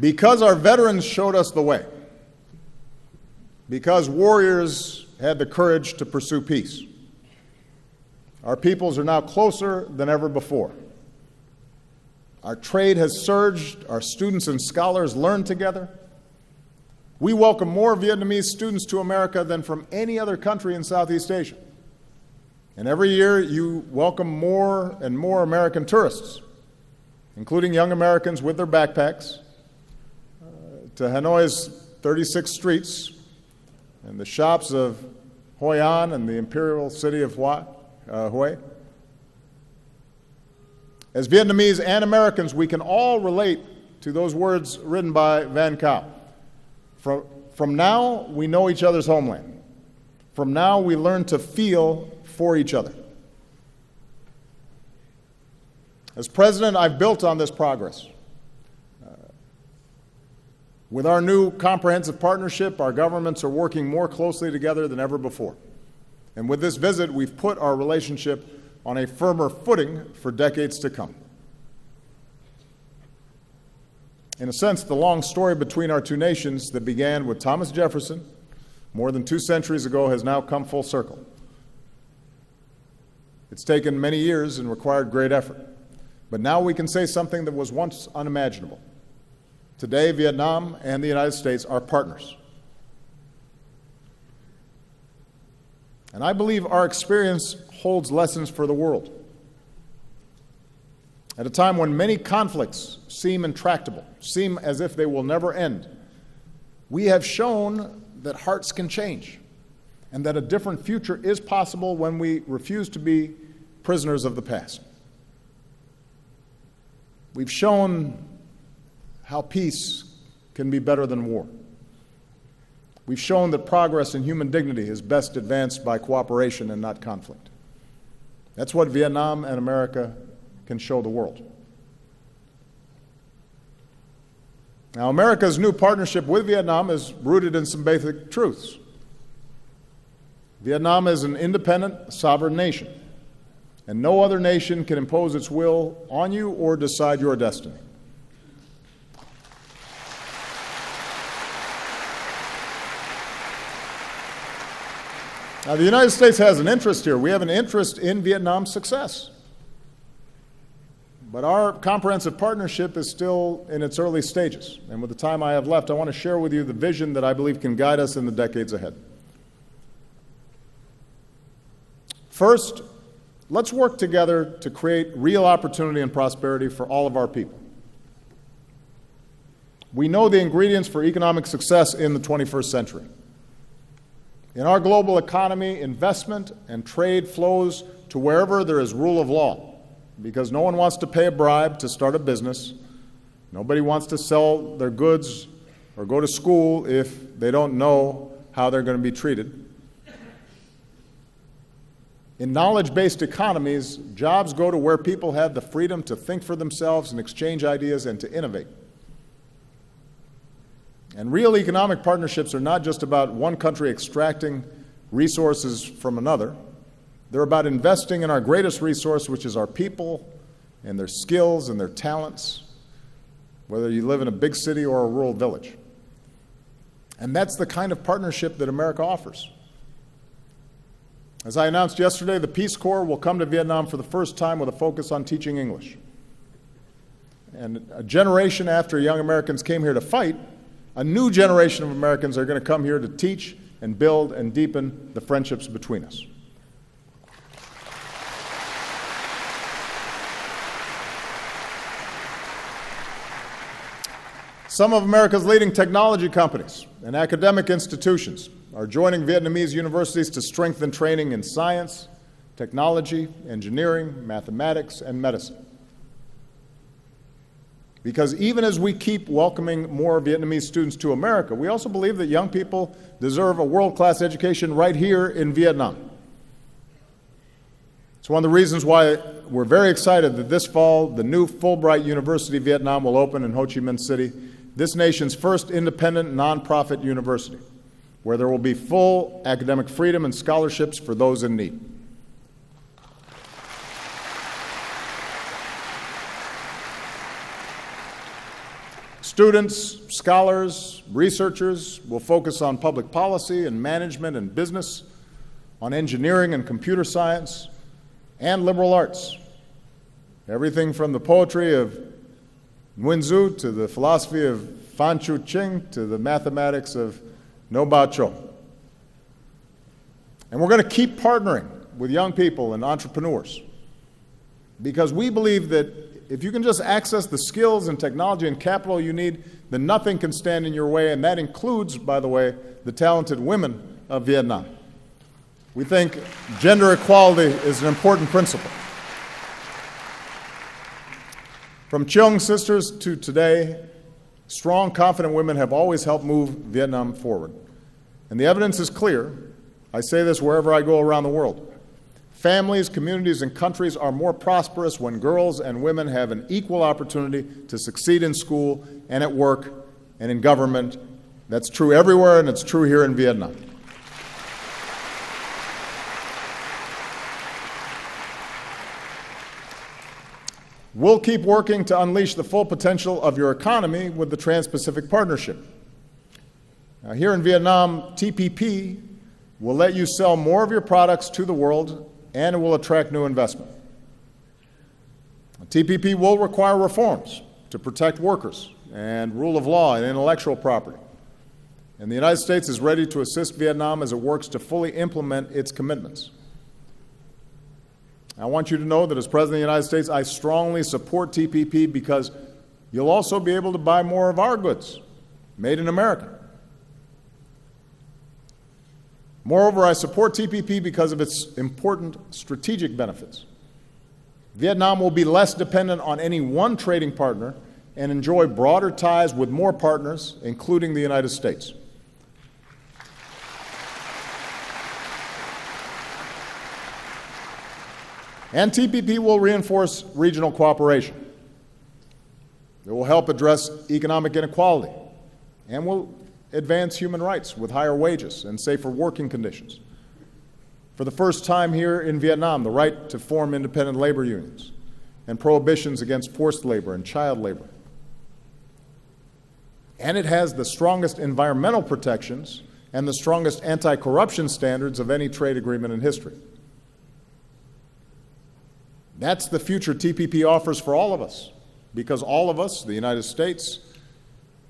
Because our veterans showed us the way, because warriors had the courage to pursue peace, our peoples are now closer than ever before. Our trade has surged, our students and scholars learn together. We welcome more Vietnamese students to America than from any other country in Southeast Asia. And every year you welcome more and more American tourists, including young Americans with their backpacks, to Hanoi's 36 streets and the shops of Hoi An and the imperial city of Hua, uh, Hue. As Vietnamese and Americans, we can all relate to those words written by Van Cao. From, from now, we know each other's homeland. From now, we learn to feel for each other. As president, I've built on this progress. With our new comprehensive partnership, our governments are working more closely together than ever before. And with this visit, we've put our relationship on a firmer footing for decades to come. In a sense, the long story between our two nations that began with Thomas Jefferson more than two centuries ago has now come full circle. It's taken many years and required great effort. But now we can say something that was once unimaginable. Today, Vietnam and the United States are partners. And I believe our experience holds lessons for the world. At a time when many conflicts seem intractable, seem as if they will never end, we have shown that hearts can change and that a different future is possible when we refuse to be prisoners of the past. We've shown how peace can be better than war. We've shown that progress in human dignity is best advanced by cooperation and not conflict. That's what Vietnam and America can show the world. Now, America's new partnership with Vietnam is rooted in some basic truths. Vietnam is an independent, sovereign nation, and no other nation can impose its will on you or decide your destiny. Now, the United States has an interest here. We have an interest in Vietnam's success. But our comprehensive partnership is still in its early stages. And with the time I have left, I want to share with you the vision that I believe can guide us in the decades ahead. First, let's work together to create real opportunity and prosperity for all of our people. We know the ingredients for economic success in the 21st century. In our global economy, investment and trade flows to wherever there is rule of law because no one wants to pay a bribe to start a business. Nobody wants to sell their goods or go to school if they don't know how they're going to be treated. In knowledge based economies, jobs go to where people have the freedom to think for themselves and exchange ideas and to innovate. And real economic partnerships are not just about one country extracting resources from another. They're about investing in our greatest resource, which is our people and their skills and their talents, whether you live in a big city or a rural village. And that's the kind of partnership that America offers. As I announced yesterday, the Peace Corps will come to Vietnam for the first time with a focus on teaching English. And a generation after young Americans came here to fight, a new generation of Americans are going to come here to teach and build and deepen the friendships between us. Some of America's leading technology companies and academic institutions are joining Vietnamese universities to strengthen training in science, technology, engineering, mathematics, and medicine. Because even as we keep welcoming more Vietnamese students to America, we also believe that young people deserve a world class education right here in Vietnam. It's one of the reasons why we're very excited that this fall the new Fulbright University Vietnam will open in Ho Chi Minh City, this nation's first independent nonprofit university, where there will be full academic freedom and scholarships for those in need. Students, scholars, researchers will focus on public policy and management and business, on engineering and computer science, and liberal arts. Everything from the poetry of Nguyen to the philosophy of Phan Chu Trinh to the mathematics of Ngo Bao Chau. And we're going to keep partnering with young people and entrepreneurs because we believe that if you can just access the skills and technology and capital you need, then nothing can stand in your way, and that includes, by the way, the talented women of Vietnam. We think gender equality is an important principle. From Trung sisters to today, strong, confident women have always helped move Vietnam forward. And the evidence is clear. I say this wherever I go around the world. Families, communities, and countries are more prosperous when girls and women have an equal opportunity to succeed in school and at work and in government. That's true everywhere, and it's true here in Vietnam. We'll keep working to unleash the full potential of your economy with the Trans Pacific Partnership. Now, here in Vietnam, TPP will let you sell more of your products to the world and it will attract new investment. TPP will require reforms to protect workers and rule of law and intellectual property. And the United States is ready to assist Vietnam as it works to fully implement its commitments. I want you to know that as President of the United States, I strongly support TPP because you'll also be able to buy more of our goods made in America. Moreover, I support TPP because of its important strategic benefits. Vietnam will be less dependent on any one trading partner and enjoy broader ties with more partners, including the United States. And TPP will reinforce regional cooperation. It will help address economic inequality and will advance human rights with higher wages and safer working conditions. For the first time here in Vietnam, the right to form independent labor unions and prohibitions against forced labor and child labor. And it has the strongest environmental protections and the strongest anti corruption standards of any trade agreement in history. That's the future TPP offers for all of us, because all of us, the United States,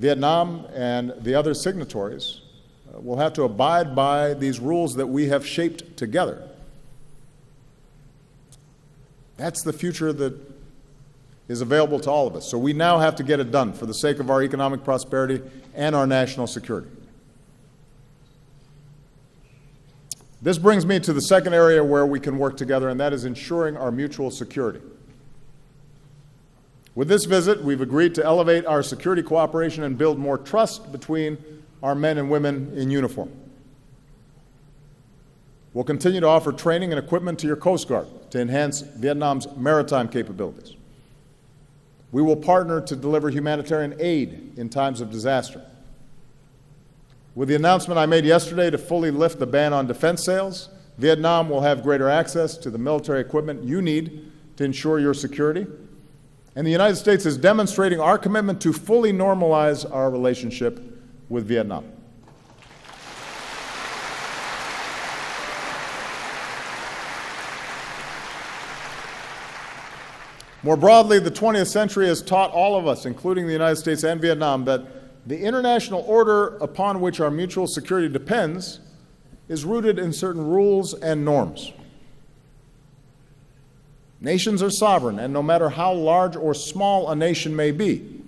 Vietnam and the other signatories uh, will have to abide by these rules that we have shaped together. That's the future that is available to all of us. So we now have to get it done for the sake of our economic prosperity and our national security. This brings me to the second area where we can work together, and that is ensuring our mutual security. With this visit, we've agreed to elevate our security cooperation and build more trust between our men and women in uniform. We'll continue to offer training and equipment to your Coast Guard to enhance Vietnam's maritime capabilities. We will partner to deliver humanitarian aid in times of disaster. With the announcement I made yesterday to fully lift the ban on defense sales, Vietnam will have greater access to the military equipment you need to ensure your security and the United States is demonstrating our commitment to fully normalize our relationship with Vietnam. More broadly, the 20th century has taught all of us, including the United States and Vietnam, that the international order upon which our mutual security depends is rooted in certain rules and norms. Nations are sovereign, and no matter how large or small a nation may be,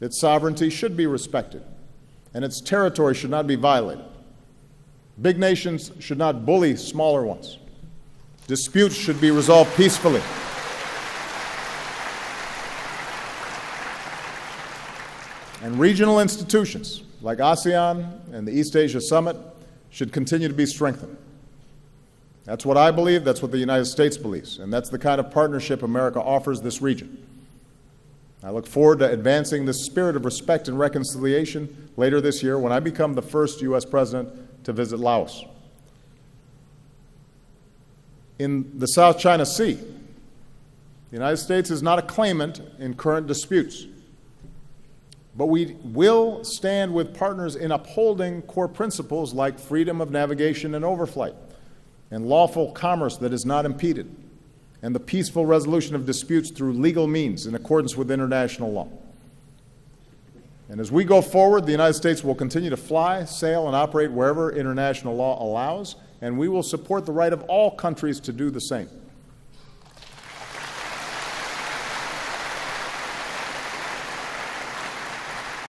its sovereignty should be respected, and its territory should not be violated. Big nations should not bully smaller ones. Disputes should be resolved peacefully. And regional institutions like ASEAN and the East Asia Summit should continue to be strengthened. That's what I believe, that's what the United States believes, and that's the kind of partnership America offers this region. I look forward to advancing this spirit of respect and reconciliation later this year when I become the first U.S. president to visit Laos. In the South China Sea, the United States is not a claimant in current disputes. But we will stand with partners in upholding core principles like freedom of navigation and overflight, and lawful commerce that is not impeded, and the peaceful resolution of disputes through legal means in accordance with international law. And as we go forward, the United States will continue to fly, sail, and operate wherever international law allows, and we will support the right of all countries to do the same.